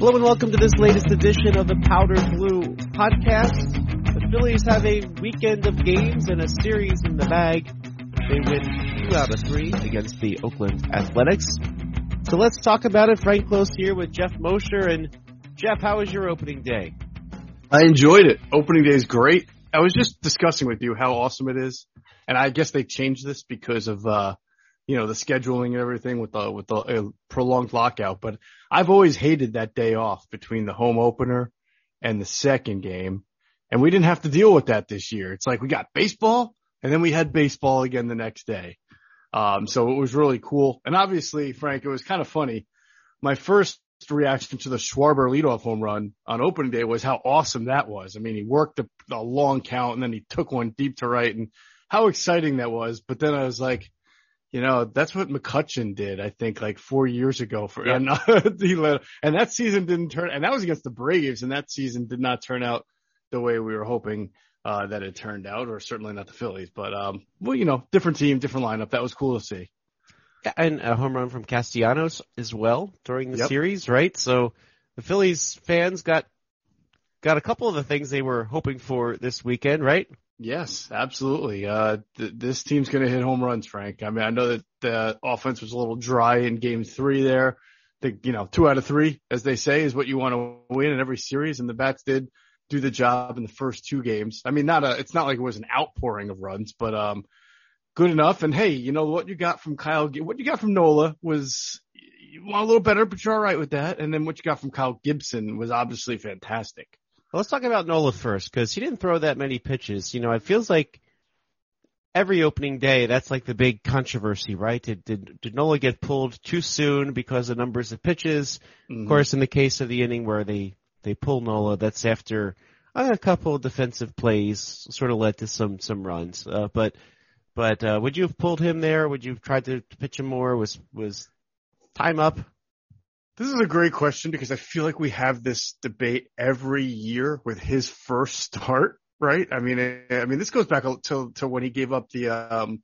Hello and welcome to this latest edition of the Powder Blue podcast. The Phillies have a weekend of games and a series in the bag. They win two out of three against the Oakland Athletics. So let's talk about it. Frank Klose here with Geoff Mosher. And Geoff, how was your opening day? I enjoyed it. Opening day is great. I was just discussing with you how awesome it is. And I guess they changed this because of, uh, you know, the scheduling and everything with the, with the prolonged lockout. But I've always hated that day off between the home opener and the second game. And we didn't have to deal with that this year. It's like we got baseball and then we had baseball again the next day. Um, so it was really cool. And obviously, Frank, it was kind of funny. My first reaction to the Schwarber leadoff home run on opening day was how awesome that was. I mean, he worked a, a long count and then he took one deep to right and how exciting that was. But then I was like, you know, that's what McCutchen did, I think, like four years ago for, yeah. and he let, and that season didn't turn, and that was against the Braves, and that season did not turn out the way we were hoping, uh, that it turned out, or certainly not the Phillies, but, um, well, you know, different team, different lineup. That was cool to see. Yeah, and a home run from Castellanos as well during the yep. series, right? So the Phillies fans got, got a couple of the things they were hoping for this weekend, right? Yes, absolutely. Uh, th- this team's going to hit home runs, Frank. I mean, I know that the offense was a little dry in game three there. The, you know, two out of three, as they say, is what you want to win in every series. And the bats did do the job in the first two games. I mean, not a, it's not like it was an outpouring of runs, but, um, good enough. And hey, you know what you got from Kyle, what you got from Nola was you want a little better, but you're all right with that. And then what you got from Kyle Gibson was obviously fantastic. Well, let's talk about Nola first because he didn't throw that many pitches. You know, it feels like every opening day that's like the big controversy, right? Did did, did Nola get pulled too soon because of numbers of pitches? Mm-hmm. Of course, in the case of the inning where they they pull Nola, that's after a couple of defensive plays, sort of led to some some runs. Uh, but but uh, would you have pulled him there? Would you have tried to pitch him more? Was was time up? This is a great question because I feel like we have this debate every year with his first start, right? I mean, I mean, this goes back to, to when he gave up the, um,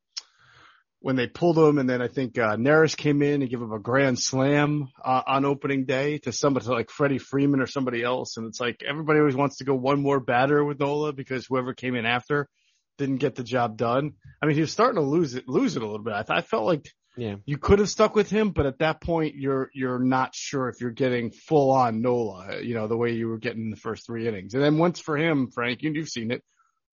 when they pulled him and then I think, uh, Neris came in and gave him a grand slam, uh, on opening day to somebody like Freddie Freeman or somebody else. And it's like everybody always wants to go one more batter with Nola because whoever came in after didn't get the job done. I mean, he was starting to lose it, lose it a little bit. I, th- I felt like, yeah. You could have stuck with him, but at that point you're you're not sure if you're getting full on Nola, you know, the way you were getting in the first three innings. And then once for him, Frank, you've seen it.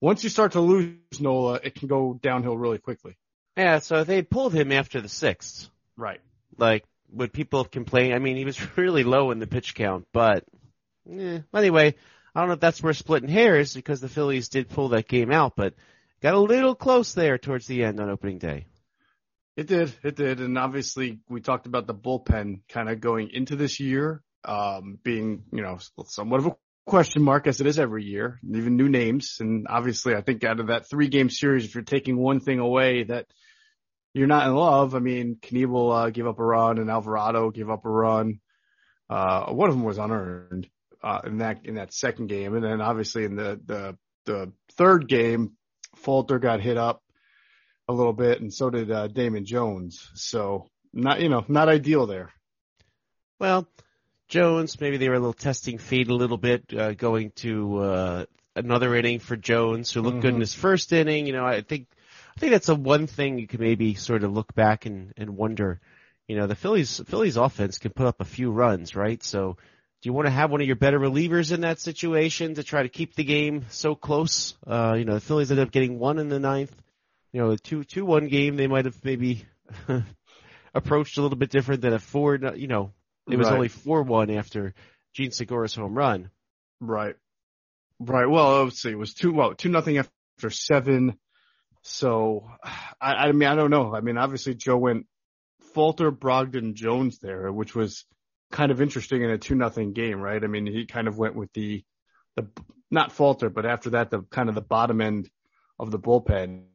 Once you start to lose Nola, it can go downhill really quickly. Yeah, so they pulled him after the sixth. Right. Like would people have complained? I mean, he was really low in the pitch count, but eh. anyway, I don't know if that's worth splitting hairs because the Phillies did pull that game out, but got a little close there towards the end on opening day. It did. It did. And obviously we talked about the bullpen kind of going into this year, um, being, you know, somewhat of a question mark as it is every year, even new names. And obviously I think out of that three game series, if you're taking one thing away that you're not in love, I mean, Knebel, uh, gave up a run and Alvarado gave up a run. Uh, one of them was unearned, uh, in that, in that second game. And then obviously in the, the, the third game, Falter got hit up a little bit, and so did uh, Damon Jones. So not you know not ideal there. Well, Jones maybe they were a little testing fate a little bit, uh, going to uh, another inning for Jones, who looked mm-hmm. good in mm-hmm. his first inning. You know, I think I think that's a one thing you can maybe sort of look back and and wonder. You know, the Phillies Phillies offense can put up a few runs, right? So do you want to have one of your better relievers in that situation to try to keep the game so close? Uh, you know, the Phillies ended up getting one in the ninth you know, a two two one game they might have maybe approached a little bit different than a four. You know, it was right. only four one after Jean Segura's home run. Right. Right. Well, let's see. It was two. Well, two nothing after seven. So, I, I mean, I don't know. I mean, obviously Joe went Falter, Brogdon, Jones there, which was kind of interesting in a two nothing game, right? I mean, he kind of went with the the not Falter, but after that, the kind of the bottom end of the bullpen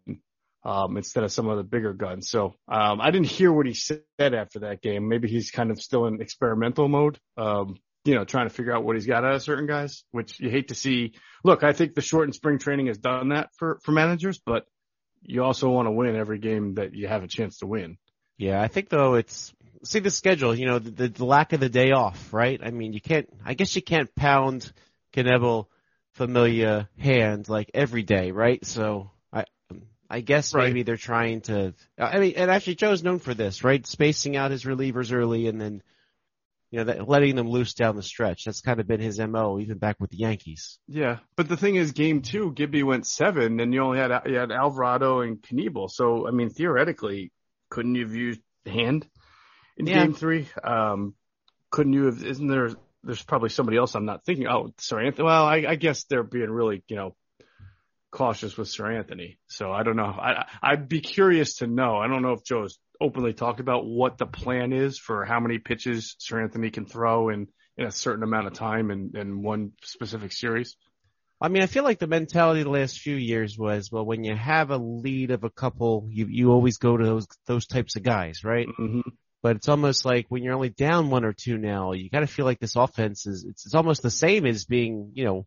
um, instead of some of the bigger guns. So um, I didn't hear what he said after that game. Maybe he's kind of still in experimental mode. Um, you know, trying to figure out what he's got out of certain guys, which you hate to see. Look, I think the shortened spring training has done that for for managers, but you also want to win every game that you have a chance to win. Yeah, I think though it's see the schedule. You know, the, the lack of the day off, right? I mean, you can't. I guess you can't pound Knebel, Familia Hand like every day, right? So I, guess Right. maybe they're trying to. I mean, and actually Joe's known for this, right? Spacing out his relievers early and then, you know, that, letting them loose down the stretch. That's kind of been his mo, even back with the Yankees. Yeah, but the thing is, game two, Gibby went seven, and you only had you had Alvarado and Knebel. So I mean, theoretically, couldn't you have used Hand in Yeah. game three? Um, couldn't you have? Isn't there? There's probably somebody else I'm not thinking. Oh, sorry, Anthony. Well, I, I guess they're being really, you know, cautious with Seranthony. So I don't know. I I'd be curious to know. I don't know if Joe's openly talked about what the plan is for how many pitches Seranthony can throw in in a certain amount of time in, in one specific series. I mean, I feel like the mentality the last few years was, well, when you have a lead of a couple, you you always go to those those types of guys, right? hmm But it's almost like when you're only down one or two now, you got to feel like this offense is it's, it's almost the same as being, you know,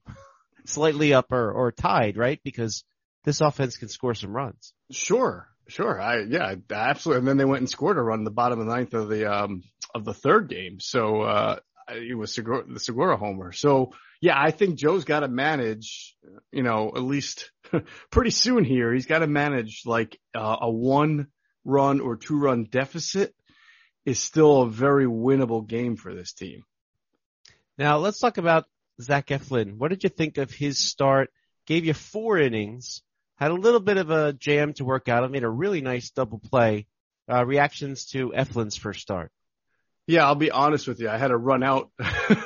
slightly up or, or tied, right? Because this offense can score some runs. Sure, sure. I yeah, absolutely. And then they went and scored a run in the bottom of the ninth of the um of the third game. So uh it was Segura, the Segura homer. So yeah, I think Joe's got to manage. You know, at least pretty soon here, he's got to manage like uh, a one run or two run deficit is still a very winnable game for this team. Now let's talk about Zach Eflin. What did you think of his start? Gave you four innings, had a little bit of a jam to work out. I Made a really nice double play. Uh, reactions to Eflin's first start. Yeah, I'll be honest with you. I had to run out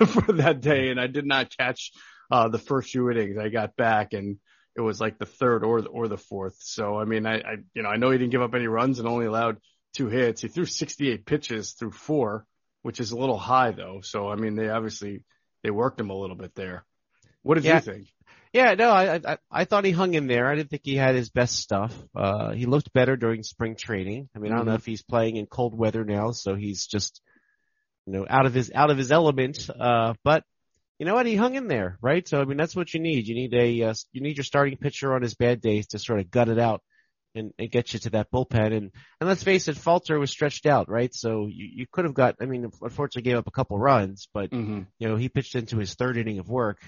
for that day and I did not catch uh the first few innings. I got back and it was like the third or the, or the fourth. So I mean, I, I you know I know he didn't give up any runs and only allowed two hits. He threw 68 pitches through four, which is a little high though. So I mean, they obviously they worked him a little bit there. What did Yeah. you think? Yeah, no, I, I I thought he hung in there. I didn't think he had his best stuff. Uh, he looked better during spring training. I mean, I don't know Mhm. if he's playing in cold weather now, so he's just, you know, out of his out of his element. Uh, but you know what? He hung in there, right? So I mean, that's what you need. You need a uh, you need your starting pitcher on his bad days to sort of gut it out and, and get you to that bullpen. And and let's face it, Falter was stretched out, right? So you you could have got. I mean, unfortunately, gave up a couple runs, but Mm-hmm. you know, he pitched into his third inning of work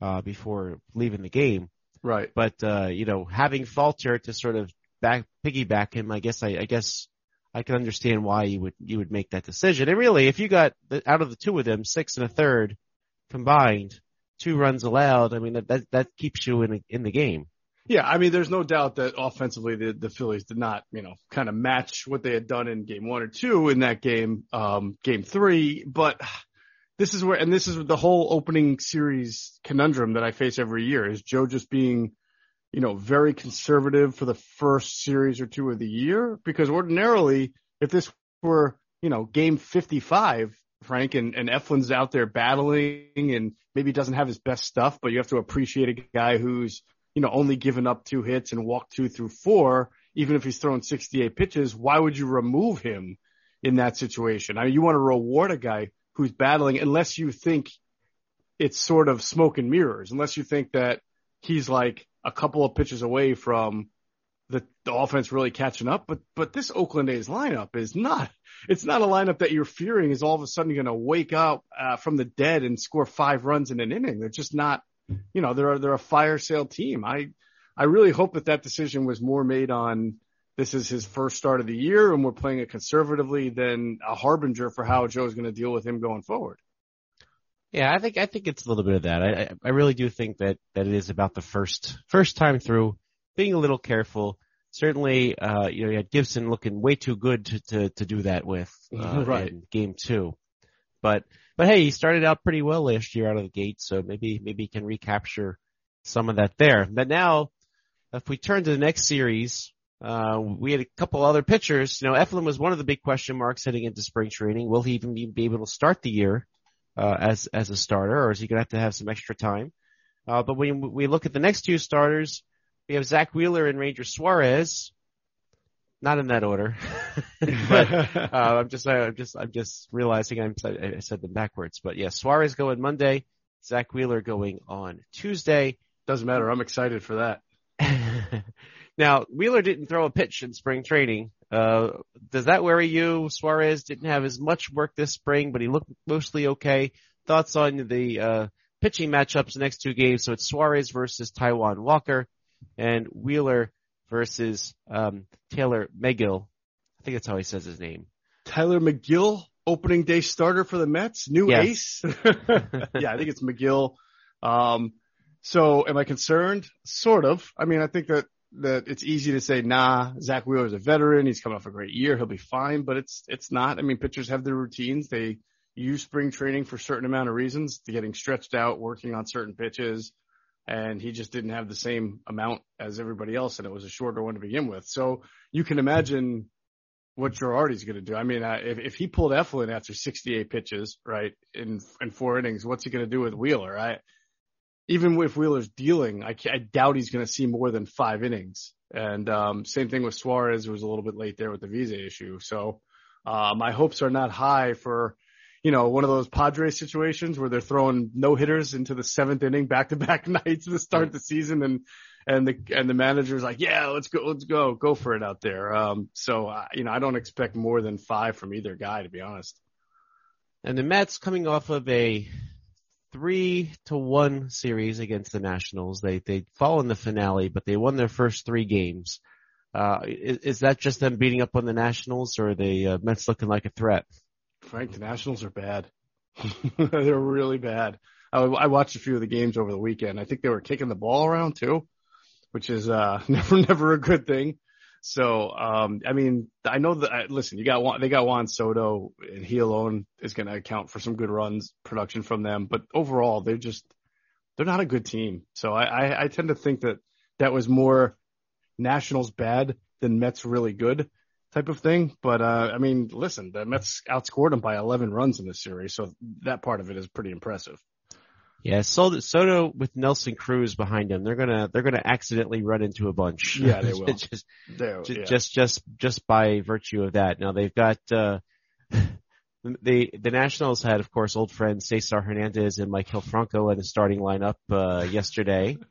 uh, before leaving the game. Right. But uh, you know, having Falter to sort of back piggyback him, I guess I, I guess I can understand why you would you would make that decision. And really, if you got the, out of the two of them, six and a third combined, two runs allowed, I mean that that, that keeps you in the, in the game. Yeah, I mean, there's no doubt that offensively the, the Phillies did not, you know, kind of match what they had done in game one or two in that game, um, game three. But this is where, and this is the whole opening series conundrum that I face every year is Joe just being, you know, very conservative for the first series or two of the year. Because ordinarily, if this were, you know, game 55, Frank, and, and Eflin's out there battling and maybe doesn't have his best stuff, but you have to appreciate a guy who's, you know, only given up two hits and walked two through four, even if he's thrown 68 pitches, why would you remove him in that situation? I mean, you want to reward a guy who's battling unless you think it's sort of smoke and mirrors, unless you think that he's like a couple of pitches away from the, the offense really catching up. But, but this Oakland A's lineup is not, it's not a lineup that you're fearing is all of a sudden going to wake up uh, from the dead and score five runs in an inning. They're just not, you know, they're they're a fire sale team. I I really hope that that decision was more made on this is his first start of the year and we're playing it conservatively than a harbinger for how Joe's going to deal with him going forward. Yeah, I think I think it's a little bit of that. I I- really do think that that it is about the first first time through, being a little careful. Certainly, uh, you know, you had Gibson looking way too good to to, to do that with uh, Right. in game two, but but hey, he started out pretty well last year out of the gate, so maybe maybe he can recapture some of that there. But now, if we turn to the next series, uh, we had a couple other pitchers. You know, Eflin was one of the big question marks heading into spring training. Will he even be, be able to start the year? uh, as as a starter, or is he going to have to have some extra time? Uh, but when we look at the next two starters, we have Zach Wheeler and Ranger Suarez. Not in that order, but uh, I'm just I'm just I'm just realizing I'm I said them backwards. But yeah, Suarez going Monday, Zach Wheeler going on Tuesday. Doesn't matter. I'm excited for that. now Wheeler didn't throw a pitch in spring training, Uh, does that worry you? Suarez didn't have as much work this spring, but he looked mostly okay. Thoughts on the uh, pitching matchups the next two games? So it's Suarez versus Taijuan Walker and Wheeler versus um, Taylor Megill. I think that's how he says his name. Tylor Megill, opening day starter for the Mets, new Yes. ace. yeah, I think it's Megill. Um, so am I concerned? Sort of. I mean, I think that, that it's easy to say, nah, Zach Wheeler's a veteran. He's coming off a great year. He'll be fine, but it's, it's not. I mean, pitchers have their routines. They use spring training for a certain amount of reasons to getting stretched out, working on certain pitches. And he just didn't have the same amount as everybody else. And it was a shorter one to begin with. So you can imagine what Girardi's going to do. I mean, uh, if, if he pulled Eflin after 68 pitches, right, in, in four innings, what's he going to do with Wheeler? I, even if Wheeler's dealing, I, I doubt he's going to see more than five innings. And, um, same thing with Suarez, who was a little bit late there with the visa issue. So, uh, my hopes are not high for, you know, one of those Padres situations where they're throwing no hitters into the seventh inning back to back nights to start the season and, and the and the manager's like, yeah, let's go, let's go, go for it out there. Um, so uh, you know, I don't expect more than five from either guy, to be honest. And the Mets coming off of a three to one series against the Nationals. They they fall in the finale, but they won their first three games. Uh, is, is that just them beating up on the Nationals, or are the uh, Mets looking like a threat? Frank, the Nationals are bad. They're really bad. I, I watched a few of the games over the weekend. I think they were kicking the ball around too, which is uh never never a good thing. So, um, I mean, I know that. Listen, you got they got Juan Soto, and he alone is going to account for some good runs production from them. But overall, they're just they're not a good team. So I, I, I tend to think that that was more Nationals bad than Mets really good type of thing. But uh, I mean, listen, the Mets outscored them by 11 runs in this series, so that part of it is pretty impressive. Yeah, Soto, Soto with Nelson Cruz behind him, they're gonna they're gonna accidentally run into a bunch. Yeah, they will. just, ju- yeah. just just just by virtue of that. Now they've got uh the the Nationals had, of course, old friends Cesar Hernandez and Maikel Franco in the starting lineup uh yesterday.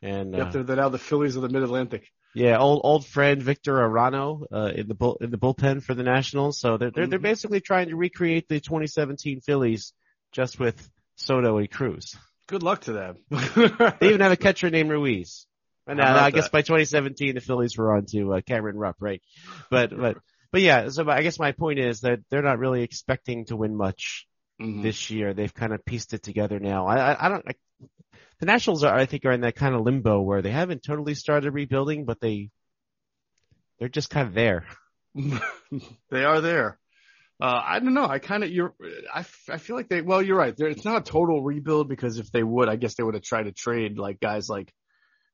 And uh, Yep, they're, they're now the Phillies of the Mid Atlantic. Yeah, old old friend Victor Arano uh, in the bull, in the bullpen for the Nationals. So they're they're, they're Mhm. basically trying to recreate the 2017 Phillies just with Soto and Cruz. Good luck to them. They even have a catcher named Ruiz. And now, about I guess that? by 2017 the Phillies were on to uh, Cameron Rupp, right? But but but yeah. So I guess my point is that they're not really expecting to win much Mhm. this year. They've kind of pieced it together now. I I, I don't. I, the Nationals are, I think, are in that kind of limbo where they haven't totally started rebuilding, but they they're just kind of there. they are there. Uh, I don't know. I kind of, you're, I, I feel like they, well, you're right. There, it's not a total rebuild because if they would, I guess they would have tried to trade like guys like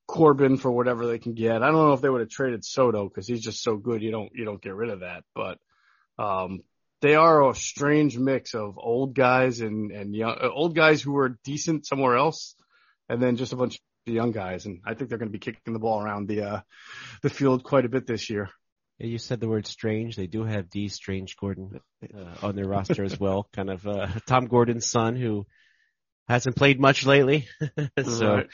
Corbin for whatever they can get. I don't know if they would have traded Soto because he's just so good. You don't, you don't get rid of that. But, um, they are a strange mix of old guys and, and young, uh, old guys who were decent somewhere else and then just a bunch of young guys. And I think they're going to be kicking the ball around the, uh, the field quite a bit this year. Yeah, You said the word strange. They do have Dee Strange-Gordon uh, on their roster as well. Kind of uh, Tom Gordon's son who hasn't played much lately. so Right.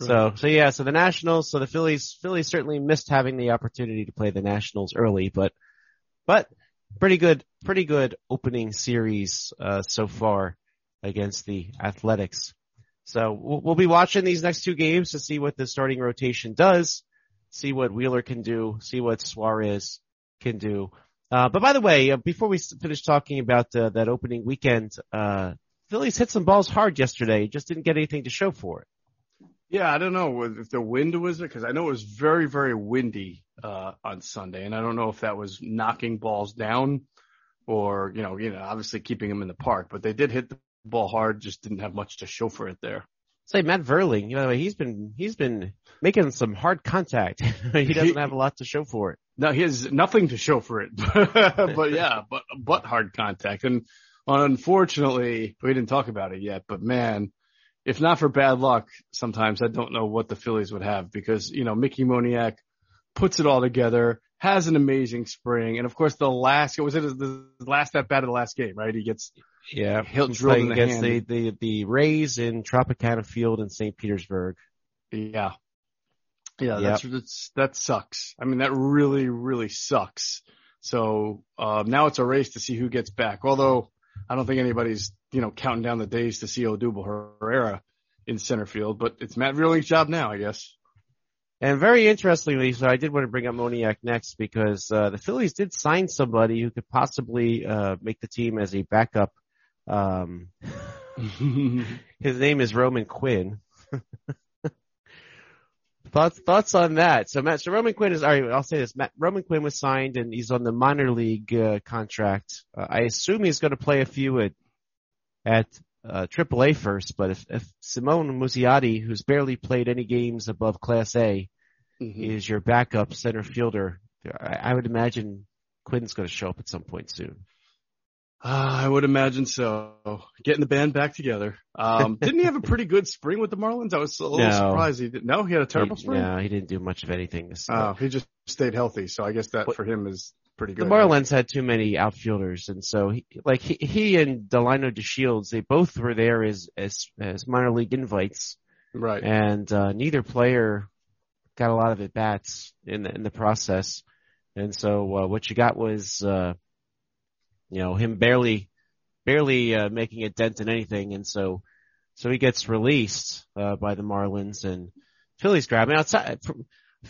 so so yeah. So the Nationals. So the Phillies. Phillies certainly missed having the opportunity to play the Nationals early, but but pretty good pretty good opening series uh, so far against the Athletics. So we'll, we'll be watching these next two games to see what the starting rotation does see what Wheeler can do, see what Suarez can do. Uh, but by the way, uh, before we finish talking about uh, that opening weekend, uh, Phillies hit some balls hard yesterday, just didn't get anything to show for it. Yeah, I don't know if the wind was it because I know it was very, very windy uh, on Sunday, and I don't know if that was knocking balls down or you know, you know, obviously keeping them in the park. But they did hit the ball hard, just didn't have much to show for it there. Say Matt Vierling, you know, he's been he's been making some hard contact. he doesn't have a lot to show for it. No, he has nothing to show for it, but yeah, but but hard contact, and unfortunately, we didn't talk about it yet. But man, if not for bad luck, sometimes I don't know what the Phillies would have because you know Mickey Moniak puts it all together, has an amazing spring, and of course the last was it the last at bat of the last game, right? He gets Yeah, He'll drill in the against hand. the, the the Rays in Tropicana Field in St. Petersburg. yeah, yeah, that's, that's that sucks. I mean, that really really sucks So uh, now it's a race to see who gets back. Although I don't think anybody's you know counting down the days to see Odubel Herrera in center field, but it's Matt Vierling's job now, I guess. And very interestingly, so I did want to bring up Moniak next because uh, the Phillies did sign somebody who could possibly uh, make the team as a backup. Um, his name is Roman Quinn. thoughts thoughts on that? So Matt, so Roman Quinn is. All right, I'll say this: Matt, Roman Quinn was signed and he's on the minor league uh, contract. Uh, I assume he's going to play a few at at uh, AAA first, but if, if Simone Muzziotti, who's barely played any games above Class A, mm-hmm. is your backup center fielder, I, I would imagine Quinn's going to show up at some point soon. Uh, I would imagine so. Getting the band back together. Um, didn't he have a pretty good spring with the Marlins? I was a little no. surprised he did. No, he had a terrible he, spring. No, he didn't do much of anything. This oh, he just stayed healthy. So I guess that for him is pretty good. The Marlins had too many outfielders, and so he, like he, he and Delino DeShields, they both were there as as as minor league invites. Right. And uh, neither player got a lot of at bats in the in the process, and so uh, what you got was. Uh, you know, him barely, barely, uh, making a dent in anything. And so, so he gets released, uh, by the Marlins and Phillies grab him outside.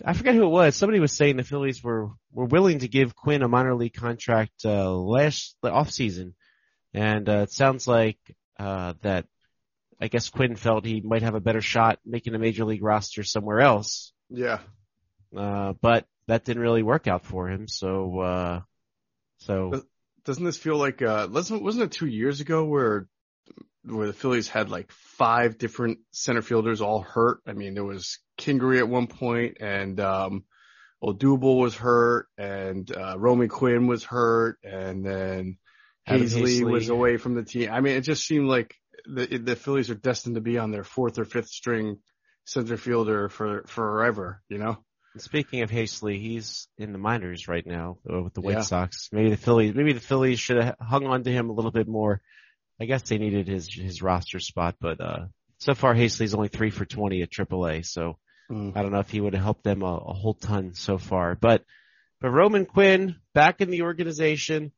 I forget who it was. Somebody was saying the Phillies were, were willing to give Quinn a minor league contract, uh, last, the off season. And, uh, it sounds like, uh, that I guess Quinn felt he might have a better shot making a major league roster somewhere else. Yeah. Uh, but that didn't really work out for him. So, uh, so doesn't this feel like uh wasn't it two years ago where where the Phillies had like five different center fielders all hurt? I mean, there was Kingery at one point and um Odubel was hurt and uh Roman Quinn was hurt and then Haseley, was away from the team. I mean, it just seemed like the the Phillies are destined to be on their fourth or fifth string center fielder for forever, you know? Speaking of Haseley, he's in the minors right now uh, with the White yeah. Sox. Maybe the Phillies, maybe the Phillies should have hung on to him a little bit more. I guess they needed his his roster spot, but uh, so far Haseley's only three for twenty at AAA. So mm. I don't know if he would have helped them a, a whole ton so far. But but Roman Quinn back in the organization.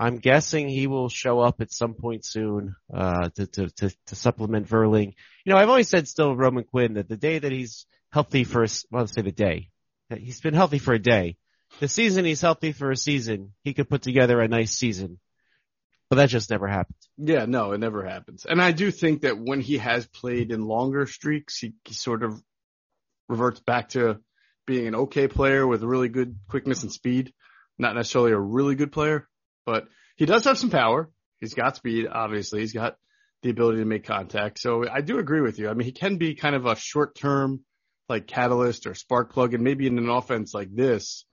I'm guessing he will show up at some point soon uh, to, to to to supplement Vierling. You know, I've always said still Roman Quinn that the day that he's healthy for, well, let's say the day. He's been healthy for a day. The season he's healthy for a season, he could put together a nice season. But that just never happened. Yeah, no, it never happens. And I do think that when he has played in longer streaks, he, he sort of reverts back to being an okay player with really good quickness and speed. Not necessarily a really good player, but he does have some power. He's got speed, obviously. He's got the ability to make contact. So I do agree with you. I mean, he can be kind of a short term like catalyst or spark plug, and maybe in an offense like this,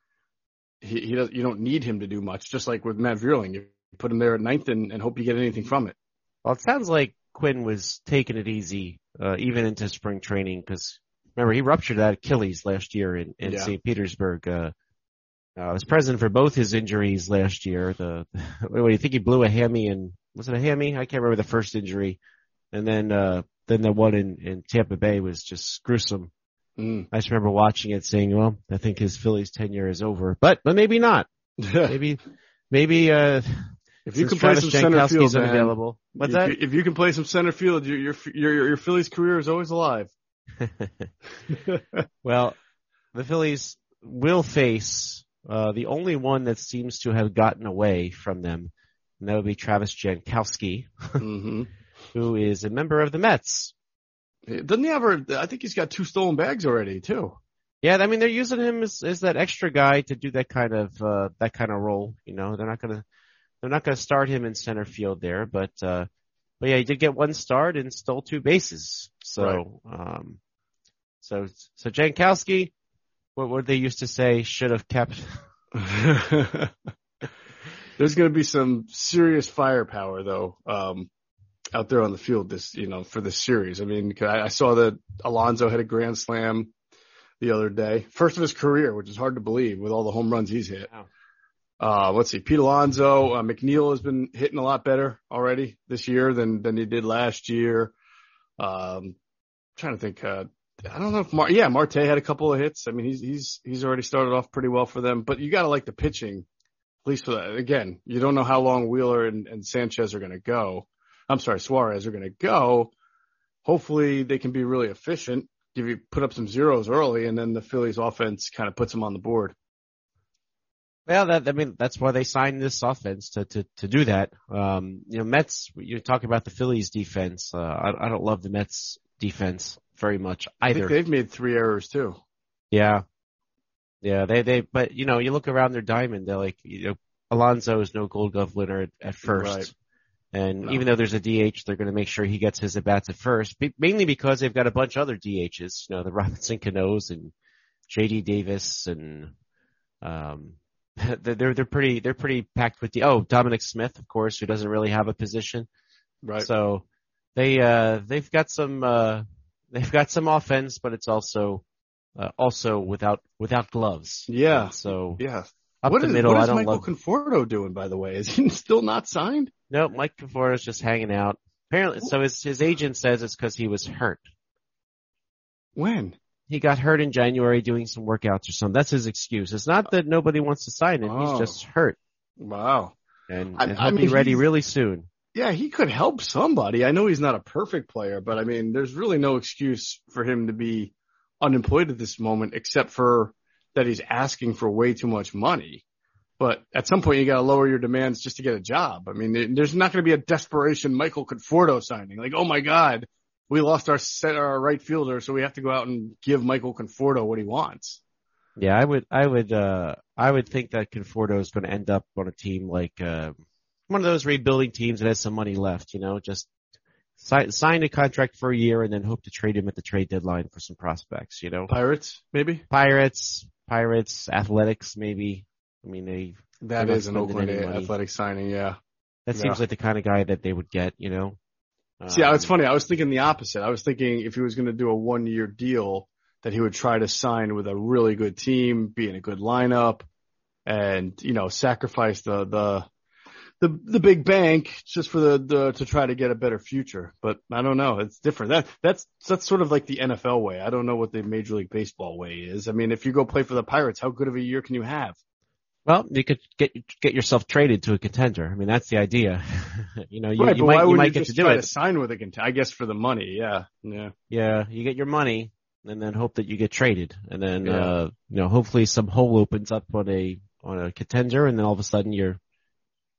he, he does, you don't need him to do much. Just like with Matt Vierling, you put him there at ninth and, and hope you get anything from it. Well, it sounds like Quinn was taking it easy, uh, even into spring training, because remember he ruptured that Achilles last year in, in yeah. St. Petersburg. Uh, uh, I was present for both his injuries last year. The, what do you think he blew a hammy and was it a hammy? I can't remember the first injury. And then, uh, then the one in, in Tampa Bay was just gruesome. Mm. I just remember watching it saying, well, I think his Phillies tenure is over, but, but maybe not. maybe, maybe, uh, if you can play some center field, man, unavailable. What's if that? You, if you can play some center field, your, your, your, your Phillies career is always alive. well, the Phillies will face, uh, the only one that seems to have gotten away from them, and that would be Travis Jankowski, mm-hmm. who is a member of the Mets. Doesn't he ever? I think he's got two stolen bags already too. Yeah, I mean they're using him as, as that extra guy to do that kind of uh, that kind of role. You know, they're not gonna they're not gonna start him in center field there, but uh, but yeah, he did get one start and stole two bases. So right. um, so so Jankowski, what what they used to say should have kept. There's going to be some serious firepower though. Um, out there on the field this, you know, for this series. I mean, I, I saw that Alonso had a grand slam the other day, first of his career, which is hard to believe with all the home runs he's hit. Wow. Uh, let's see, Pete Alonso, uh, McNeil has been hitting a lot better already this year than, than he did last year. Um, trying to think, uh, I don't know if Mar- yeah, Marte had a couple of hits. I mean, he's, he's, he's already started off pretty well for them, but you gotta like the pitching At least for that. Again, you don't know how long Wheeler and, and Sanchez are going to go. I'm sorry, Suarez are going to go. Hopefully they can be really efficient, give you, put up some zeros early, and then the Phillies offense kind of puts them on the board. Well, that, I mean, that's why they signed this offense to, to, to do that. Um, you know, Mets, you're talking about the Phillies defense. Uh, I, I don't love the Mets defense very much either. they've made three errors too. Yeah. Yeah, they, they, but you know, you look around their diamond, they're like, you know, Alonso is no gold glove winner at, at first. Right. And No. even though there's a DH, they're going to make sure he gets his at bats at first, mainly because they've got a bunch of other DHs, you know, the Robinson Canós and JD Davis and, um, they're, they're, pretty, they're pretty packed with the, oh, Dominic Smith, of course, who doesn't really have a position. Right. So they, uh, they've got some, uh, they've got some offense, but it's also, uh, also without, without gloves. yeah. And so Yeah. Up what the is, middle, what I don't Michael love. Conforto doing, by the way? Is he still not signed? No, Mike Conforto's just hanging out. Apparently, so his his agent says it's because he was hurt. When? He got hurt in January doing some workouts or something. That's his excuse. It's not that nobody wants to sign him. Oh. He's just hurt, Wow. and, and I he'll be mean, ready he's- really soon. Yeah, he could help somebody. I know he's not a perfect player, but I mean, there's really no excuse for him to be unemployed at this moment, except for that he's asking for way too much money. But at some point, you got to lower your demands just to get a job. I mean, there's not going to be a desperation Michael Conforto signing. Like, oh my God, we lost our set, our right fielder, so we have to go out and give Michael Conforto what he wants. Yeah, I would, I would, uh, I would think that Conforto is going to end up on a team like uh, one of those rebuilding teams that has some money left. You know, just sign sign a contract for a year and then hope to trade him at the trade deadline for some prospects. You know, Pirates, maybe. Pirates, Pirates, Athletics, maybe. I mean, they That is an Oakland athletic signing. Yeah. that Yeah. seems like the kind of guy that they would get. You know. See, it's Um, funny. I was thinking the opposite. I was thinking if he was going to do a one year deal, that he would try to sign with a really good team, be in a good lineup, and you know sacrifice the the the the big bank just for the, the to try to get a better future. But I don't know. It's different. That that's that's sort of like the NFL way. I don't know what the Major League Baseball way is. I mean, if you go play for the Pirates, how good of a year can you have? Well, you could get get yourself traded to a contender. I mean, that's the idea. you know, you, right, you but might why you might you get just to do try it. to sign with a cont- I guess for the money. Yeah, yeah. Yeah, you get your money and then hope that you get traded. And then, Yeah. uh, you know, hopefully some hole opens up on a, on a contender and then all of a sudden you're,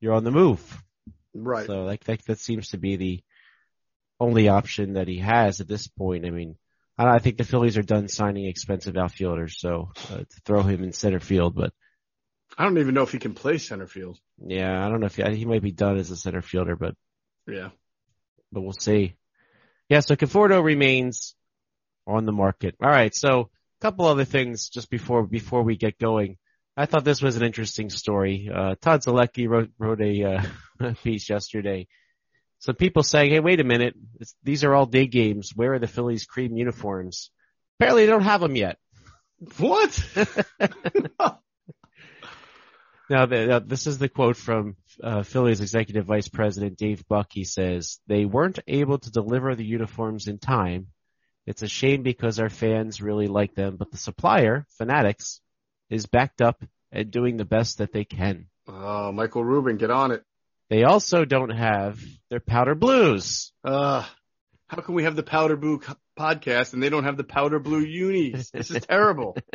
you're on the move. Right. So like that, that seems to be the only option that he has at this point. I mean, I, I think the Phillies are done signing expensive outfielders. So uh, to throw him in center field, but I don't even know if he can play center field. yeah, I don't know if he, he might be done as a center fielder, but Yeah. but we'll see. Yeah, so Conforto remains on the market. All right, so a couple other things just before before we get going. I thought this was an interesting story. Uh, Todd Zolecki wrote wrote a uh, piece yesterday. Some people saying, "Hey, wait a minute, it's, these are all day games. Where are the Phillies cream uniforms?" Apparently, they don't have them yet. What? Now, the, this is the quote from uh, Phillies executive vice president Dave Buck. He says, they weren't able to deliver the uniforms in time. It's a shame because our fans really like them, but the supplier, Fanatics, is backed up and doing the best that they can. oh, Michael Rubin, get on it. They also don't have their powder blues. Uh, how can we have the Powder Blue podcast and they don't have the Powder Blue unis? This is terrible.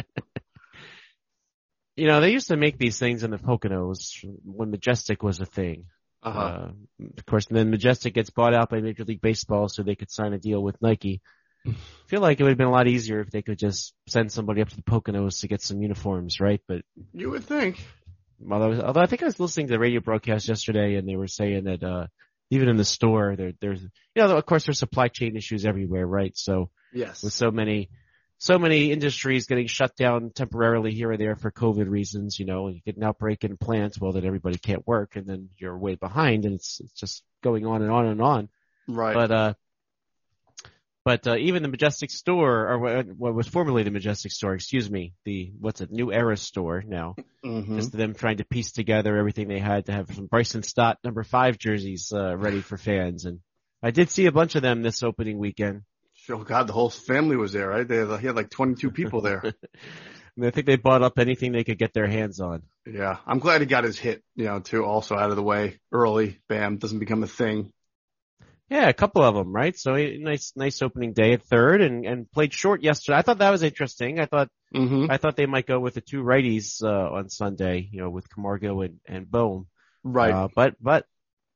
You know, they used to make these things in the Poconos when Majestic was a thing. Uh-huh. Uh, of course, then Majestic gets bought out by Major League Baseball so they could sign a deal with Nike. I feel like it would have been a lot easier if they could just send somebody up to the Poconos to get some uniforms, right? But you would think. although, although I think I was listening to the radio broadcast yesterday and they were saying that, uh, even in the store, there, there's, you know, of course there's supply chain issues everywhere, right? So Yes. with so many, so many industries getting shut down temporarily here or there for COVID reasons, you know, you get an outbreak in plants, well then everybody can't work and then you're way behind and it's, it's just going on and on and on. Right. But, uh, but, uh, even the Majestic store, or what, what was formerly the Majestic store, excuse me, the, what's it, New Era store now, Mhm. just them trying to piece together everything they had to have some Bryson Stott number five jerseys, uh, ready for fans. And I did see a bunch of them this opening weekend. Oh God, the whole family was there, right? They had, he had like 22 people there. And I think they bought up anything they could get their hands on. Yeah, I'm glad he got his hit, you know, too, also out of the way early. Bam, doesn't become a thing. Yeah, a couple of them, right? So a nice, nice opening day at third, and and played short yesterday. I thought that was interesting. I thought Mm-hmm. I thought they might go with the two righties uh, on Sunday, you know, with Camargo and and Bohm. Right. Uh, but but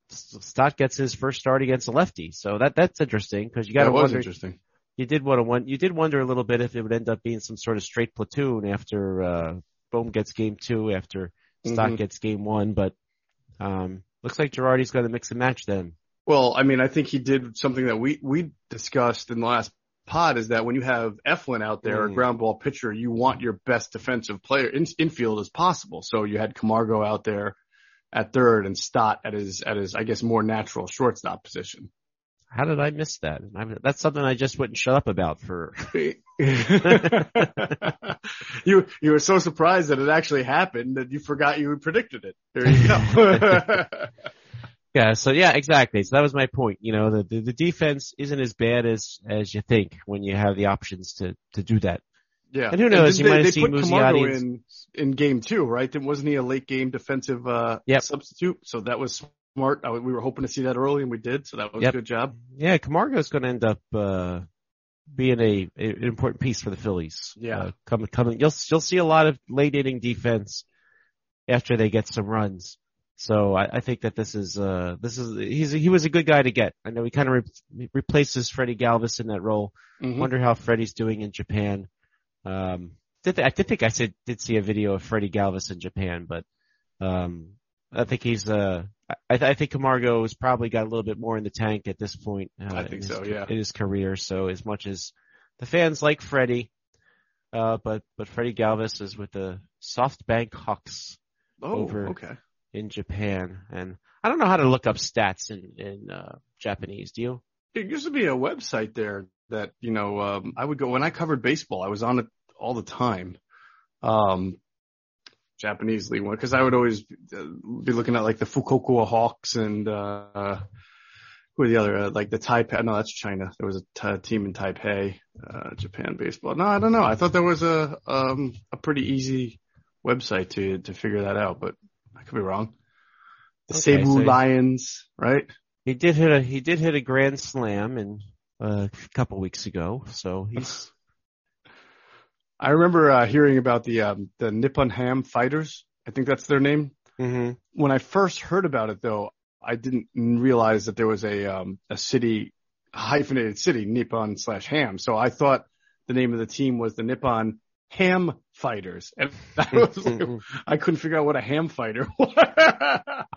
Stott gets his first start against a lefty, so that that's interesting because you got to that was wonder. interesting. You did want to one. You did wonder a little bit if it would end up being some sort of straight platoon after uh, Bohm gets game two, after Stott Mhm. gets game one, but um, looks like Girardi's going to mix and match then. Well, I mean, I think he did something that we, we discussed in the last pod is that when you have Eflin out there, a Mm. ground ball pitcher, you want your best defensive player in, infield as possible. So you had Camargo out there at third and Stott at his, at his, I guess, more natural shortstop position. How did I miss that? I, that's something I just wouldn't shut up about for. you, you were so surprised that it actually happened that you forgot you predicted it. There you go. Yeah, so yeah, exactly. So that was my point. You know, the, the, the defense isn't as bad as, as you think when you have the options to, to do that. Yeah. And who knows, didn't you might they, have seen put Camargo in in game two, right? Then wasn't he a late game defensive uh Yep. substitute? So that was smart. I, we were hoping to see that early, and we did. So that was Yep. a good job. Yeah, Camargo's going to end up, uh, being a, a, an important piece for the Phillies. Yeah. Uh, coming, coming, you'll, you'll see a lot of late inning defense after they get some runs. So I, I think that this is, uh, this is, he's, he was a good guy to get. I know he kind of re- replaces Freddie Galvis in that role. Mhm. Wonder how Freddie's doing in Japan. Um, did I did think I said did see a video of Freddie Galvis in Japan, but um, I think he's uh, I, I think Camargo has probably got a little bit more in the tank at this point. Uh, I in think his- so, yeah. In his career, so as much as the fans like Freddie, uh, but but Freddie Galvis is with the SoftBank Hawks Oh, over- okay. In Japan, and I don't know how to look up stats in in uh, Japanese. Do you? It used to be a website there that you know um, I would go when I covered baseball. I was on it all the time. Um, Japanese league one because I would always uh, be looking at like the Fukuoka Hawks and uh who are the other uh, like the Taipei. No, that's China. There was a t- team in Taipei, uh, Japan baseball. No, I don't know. I thought there was a um a pretty easy website to to figure that out, but I could be wrong. The Okay, Seibu so- Lions, right? He did hit a he did hit a grand slam in uh, a couple weeks ago, so he's I remember uh, hearing about the um, the Nippon Ham Fighters. I think that's their name. hmm When I first heard about it, though, I didn't realize that there was a um, a city hyphenated city, Nippon slash Ham. So I thought the name of the team was the Nippon Ham Fighters, and I was like, I couldn't figure out what a ham fighter was.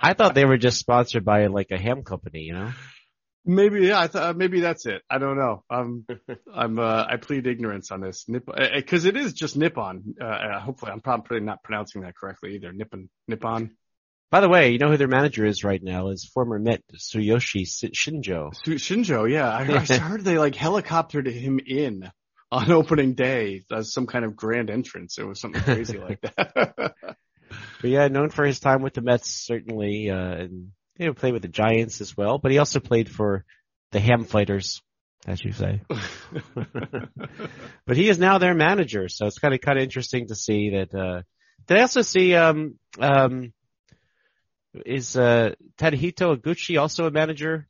I thought they were just sponsored by like a ham company, you know. maybe yeah, I thought maybe that's it. I don't know. I'm I'm uh, I plead ignorance on this because it is just Nippon. Uh, uh, hopefully, I'm probably not pronouncing that correctly either. Nippon Nippon. By the way, you know who their manager is right now is former Met Tsuyoshi Shinjo. Shinjo, yeah, I, I heard they like helicoptered him in on opening day as some kind of grand entrance. It was something crazy like that. But yeah, known for his time with the Mets certainly, uh, and you know, played with the Giants as well. But he also played for the Ham Fighters, as you say. But he is now their manager, so it's kind of kind of interesting to see that. Uh, did I also see um um is uh Tadahito Iguchi also a manager?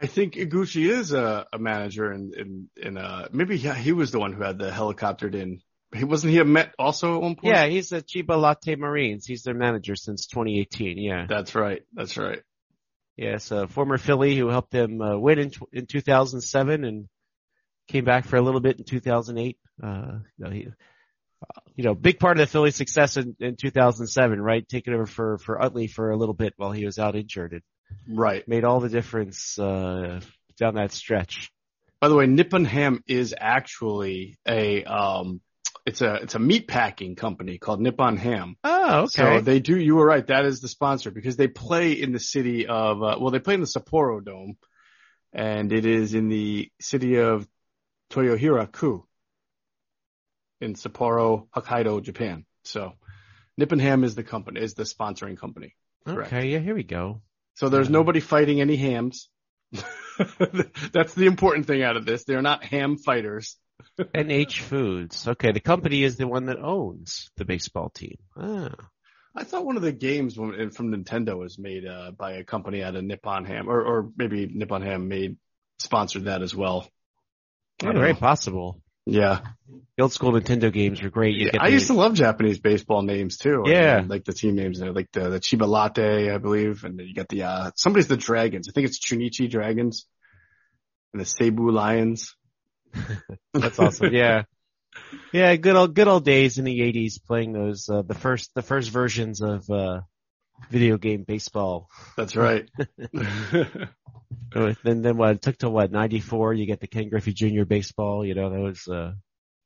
I think Iguchi is a, a manager in in in uh maybe yeah, he was the one who had the helicoptered in. He wasn't he a Met also at one point? Yeah, he's at Chiba Lotte Marines. He's their manager since 2018. Yeah, that's right. That's right. yes, a former Philly who helped them uh, win in in 2007 and came back for a little bit in 2008. Uh, you know, he, you know, big part of the Philly success in, in 2007, right? Taking over for for Utley for a little bit while he was out injured. It Right. made all the difference uh, down that stretch. By the way, Nippon Ham is actually a um it's a it's a meat packing company called Nippon Ham. Oh, okay. So they do. You were right. That is the sponsor because they play in the city of uh, well, they play in the Sapporo Dome, and it is in the city of Toyohira-ku in Sapporo, Hokkaido, Japan. So Nippon Ham is the company is the sponsoring company. correct. okay, yeah, here we go. So there's nobody fighting any hams. That's the important thing out of this. They're not ham fighters. NH Foods. Okay, the company is the one that owns the baseball team. Ah. I thought one of the games from Nintendo was made uh, by a company out of Nippon Ham, or, or maybe Nippon Ham made sponsored that as well. Yeah, very know. possible. Yeah. The old school Nintendo games were great. Yeah, I the, used to love Japanese baseball names too. Yeah. I mean, like the team names there, like the, the Chiba Lotte, I believe. And you got the, uh, somebody's the Dragons. I think it's Chunichi Dragons and the Seibu Lions. That's awesome. Yeah. Yeah. Good old, good old days in the eighties playing those, uh, the first, the first versions of, uh, video game baseball. That's right. then then what? It took to what? Ninety four. You get the Ken Griffey Jr. baseball. You know that was uh,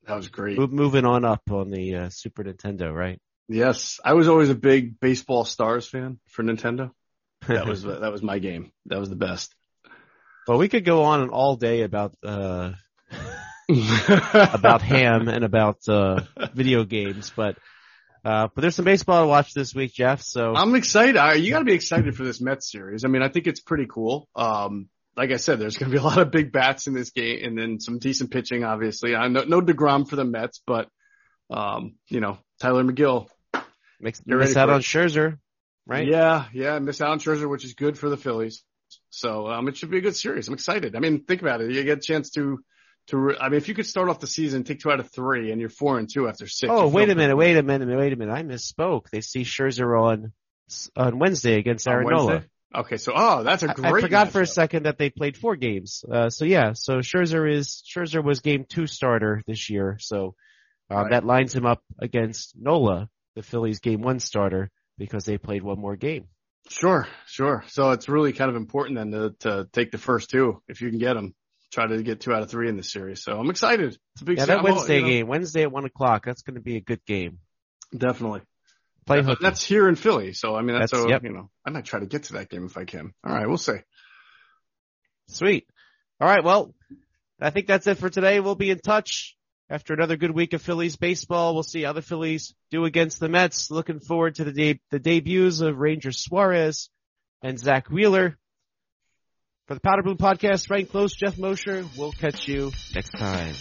that was great. moving on up on the uh, Super Nintendo, right? Yes, I was always a big baseball stars fan for Nintendo. That was that was my game. That was the best. Well, we could go on all day about uh, about ham and about uh, video games, but uh, but there's some baseball to watch this week, Geoff. So I'm excited. I, you got to be excited for this Mets series. I mean, I think it's pretty cool. Um, like I said, there's going to be a lot of big bats in this game, and then some decent pitching. Obviously, I know no Degrom for the Mets, but um, you know Tylor Megill. Makes miss out on Scherzer, right? Yeah, yeah, miss out on Scherzer, which is good for the Phillies. So um, it should be a good series. I'm excited. I mean, think about it. You get a chance to to, I mean, if you could start off the season, take two out of three, and you're four and two after six. Oh, wait a minute, wait a minute, wait a minute. I misspoke. They see Scherzer on on Wednesday against Aaron Nola. Okay, so oh, that's a great. I, I forgot matchup. for a second that they played four games. Uh, so yeah, so Scherzer is Scherzer was game two starter this year, so um, right. that lines him up against Nola, the Phillies game one starter, because they played one more game. Sure, sure. So it's really kind of important then to, to take the first two if you can get them try to get two out of three in this series. So I'm excited. It's a big yeah, that Wednesday you know, game, Wednesday at one o'clock. That's going to be a good game. Definitely. Play that's, that's here in Philly. So I mean, that's, that's so, yep. you know, I might try to get to that game if I can. All right, we'll see. Sweet. All right. Well, I think that's it for today. We'll be in touch after another good week of Phillies baseball. We'll see how the Phillies do against the Mets. Looking forward to the de- the debuts of Ranger Suarez and Zack Wheeler. For the Powder Blue Podcast, Frank Klose, Geoff Mosher, we'll catch you next time.